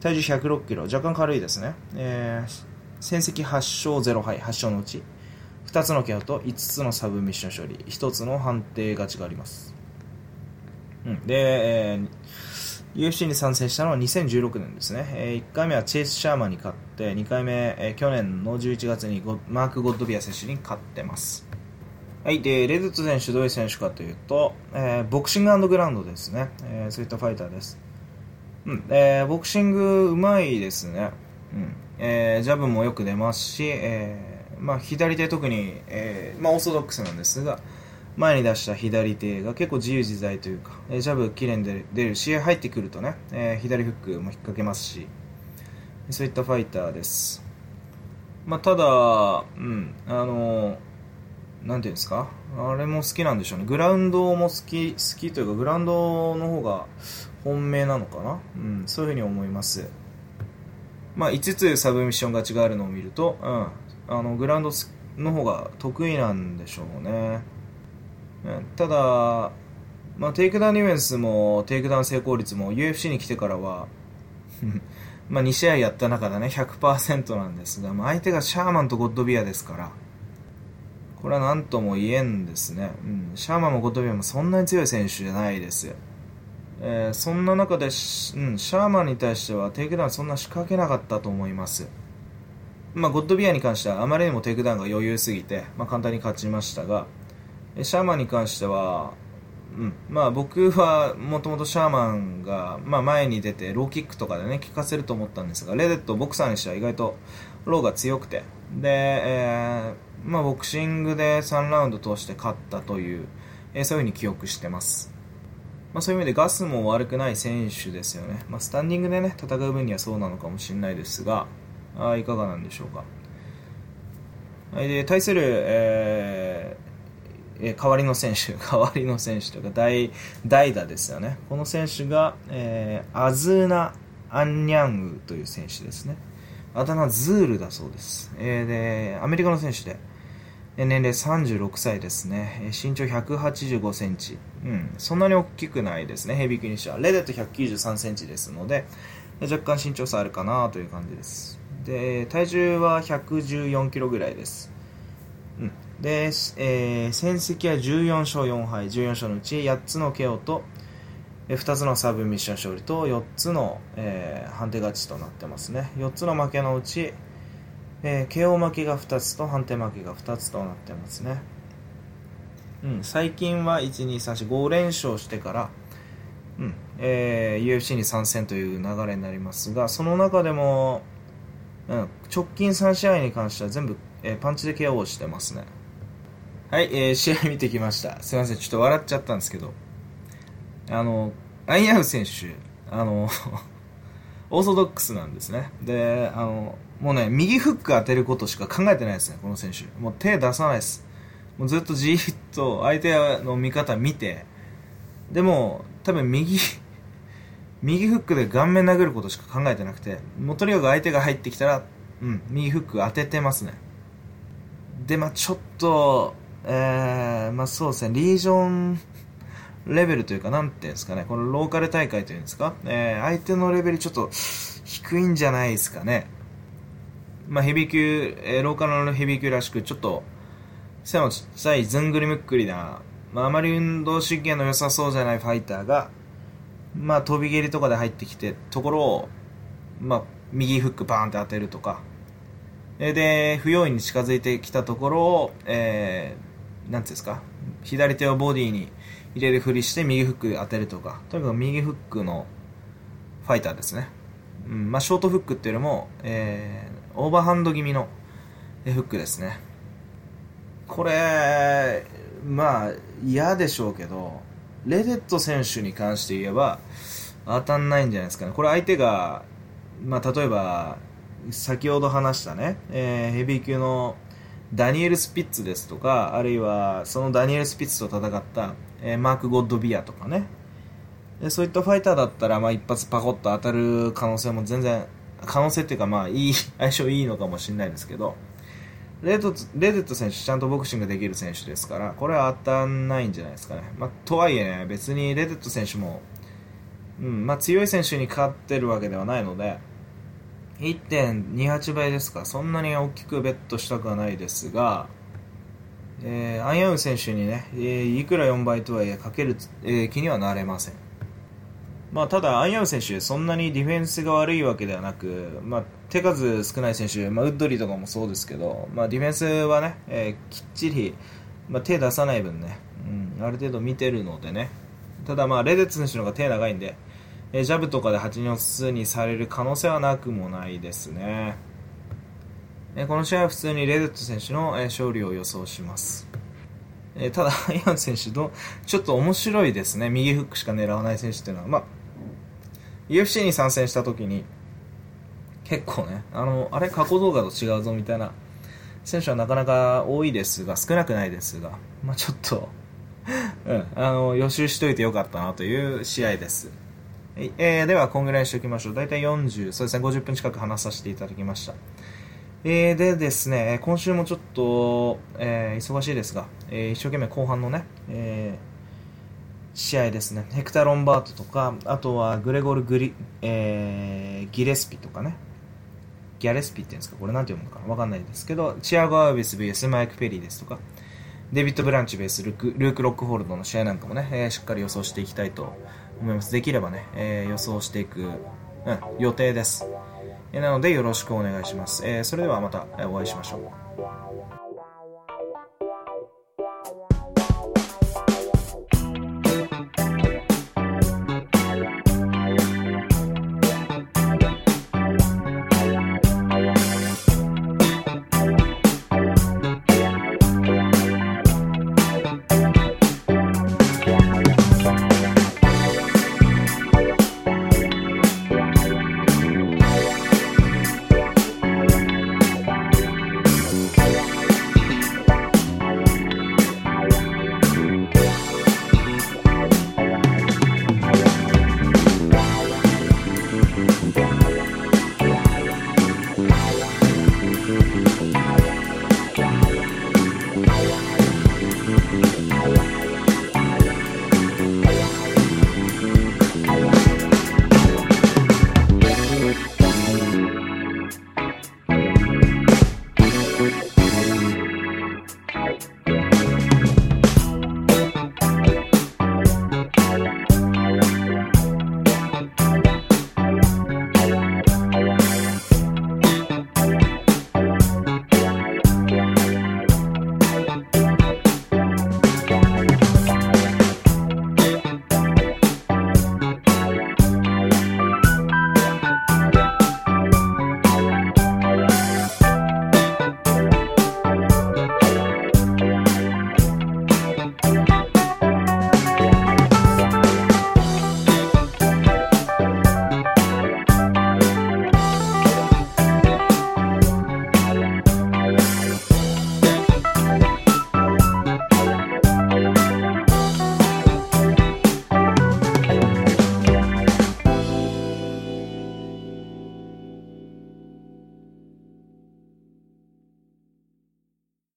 体重106キロ、若干軽いですね。えー、戦績8勝0敗、8勝のうち、2つのケアと5つのサブミッション勝利、1つの判定勝ちがあります。うん、で、えー、UFC に参戦したのは2016年ですね、えー、1回目はチェイス・シャーマンに勝って、2回目、えー、去年の11月にマーク・ゴッドビア選手に勝ってます。はい。で、レズツ選手、どういう選手かというと、えー、ボクシンググラウンドですね。えー、そういったファイターです。うん。えー、ボクシングうまいですね。うん。えー、ジャブもよく出ますし、えー、まあ、左手特に、えー、まあ、オーソドックスなんですが、前に出した左手が結構自由自在というか、えー、ジャブ綺麗に出るし、入ってくるとね、えー、左フックも引っ掛けますし、そういったファイターです。まあ、ただ、うん、あのーなんていうんですか？あれも好きなんでしょうね。グラウンドも好き、好きというか、グラウンドの方が本命なのかな？うん、そういうふうに思います。まあ、5つサブミッション勝ちがあるのを見ると、うん、あの、グラウンドの方が得意なんでしょうね。うん、ただ、まあ、テイクダウンディフェンスも、テイクダウン成功率も UFC に来てからは まあ、2試合やった中でね、100%なんですが、まあ、相手がシャーマンとゴッドビアですから、これは何とも言えんですね。うん、シャーマンもゴッドビアもそんなに強い選手じゃないです。えー、そんな中で、うん、シャーマンに対してはテイクダウンそんな仕掛けなかったと思います。まあ、ゴッドビアに関してはあまりにもテイクダウンが余裕すぎて、まあ、簡単に勝ちましたが、シャーマンに関しては、うん、まあ僕はもともとシャーマンが、まあ、前に出てローキックとかでね効かせると思ったんですがレデットボクサーにしては意外とローが強くてで、えーまあ、ボクシングで3ラウンド通して勝ったという、えー、そういうふうに記憶してます。まあ、そういう意味でガスも悪くない選手ですよね。まあ、スタンディングでね、戦う分にはそうなのかもしれないですが、あいかがなんでしょうか。はい、で、対する、えー、えー、代わりの選手、代わりの選手というか代、代打ですよね。この選手が、えー、アズーナ・アンニャングという選手ですね。あだ名ズールだそうです。えー、で、アメリカの選手で、年齢36歳ですね。身長185センチ。うん。そんなに大きくないですね。ヘビー級にしては。レデット193センチですので、若干身長差あるかなという感じです。で、体重は114キロぐらいです。うん。で、えー、戦績は14勝4敗。14勝のうち8つの KO と、2つのサーブミッション勝利と4つの、えー、判定勝ちとなってますね。4つの負けのうち、えー、KO 負けが2つと判定負けが2つとなってますね。うん、最近は1、2、3、4、5連勝してから、うんえー、UFC に参戦という流れになりますが、その中でも、うん、直近3試合に関しては全部、えー、パンチで KO してますね。はい、えー、試合見てきました。すいません、ちょっと笑っちゃったんですけど、あの、アイアウ選手、あの オーソドックスなんですね。で、あの、もうね、右フック当てることしか考えてないですね、この選手。もう手出さないです。もうずっとじーっと相手の味方見て、でも、多分右、右フックで顔面殴ることしか考えてなくて、もうとにかく相手が入ってきたら、うん、右フック当ててますね。で、まあちょっと、えー、まあそうですね、リージョンレベルというか、なんていうんですかね、このローカル大会というんですか、えー、相手のレベルちょっと低いんじゃないですかね。まあ、ヘビー級、えー、ローカルのヘビー級らしく、ちょっと、背の小さいずんぐりむっくりな、まあ、あまり運動神経の良さそうじゃないファイターが、まあ、飛び蹴りとかで入ってきて、ところを、まあ、右フックバーンって当てるとか、で、不用意に近づいてきたところを、えー、なんていうんですか、左手をボディに入れるふりして右フックで当てるとか、とにかく右フックのファイターですね。うん、まあ、ショートフックっていうよりも、えー、オーバーハンド気味のフックですね。これ、まあ、嫌でしょうけど、レデット選手に関して言えば、当たんないんじゃないですかね。これ相手が、まあ、例えば、先ほど話したね、えー、ヘビー級のダニエル・スピッツですとか、あるいはそのダニエル・スピッツと戦った、えー、マーク・ゴッドビアとかね、でそういったファイターだったら、まあ、一発パコッと当たる可能性も全然、可能性っていうか、まあ、いい、相性いいのかもしれないですけど、レデッット選手、ちゃんとボクシングできる選手ですから、これは当たんないんじゃないですかね。まあ、とはいえね、別にレデット選手も、うんまあ、強い選手に勝ってるわけではないので、1.28倍ですか、そんなに大きくベットしたくはないですが、えー、アンヤウン選手にね、えー、いくら4倍とはいえかける、えー、気にはなれません。まあ、ただ、アンヤウン選手、そんなにディフェンスが悪いわけではなく、まあ、手数少ない選手、まあ、ウッドリーとかもそうですけど、まあ、ディフェンスはね、えー、きっちり、まあ、手出さない分ね、うん、ある程度見てるのでね、ただ、まあ、レデッツ選手の方が手長いんで、えー、ジャブとかで8人数にされる可能性はなくもないですね。えー、この試合は普通にレデット選手の、え、勝利を予想します。え、ただ、イアン選手と、ちょっと面白いですね。右フックしか狙わない選手っていうのは。まあ、UFC に参戦した時に、結構ね、あの、あれ過去動画と違うぞみたいな選手はなかなか多いですが、少なくないですが、まあちょっと うん、あの、予習しといてよかったなという試合です。はいえー、では、こんぐらいにしておきましょう。だいたい40、そうですね、50分近く話させていただきました。えー、でですね、今週もちょっと、えー、忙しいですが、えー、一生懸命後半のね、えー、試合ですね。ヘクタ・ロンバートとか、あとはグレゴルグリ、えー、ギレスピとかね。ギャレスピって言うんですか？これなんて読むのかな？わかんないですけど、チアゴ・アービス VS マイク・ペリーですとか、デビッド・ブランチ VS ルク・ルークロックホールドの試合なんかもね、えー、しっかり予想していきたいと思います。できればね、えー、予想していく、うん、予定です。え、なのでよろしくお願いします。え、それではまたお会いしましょう。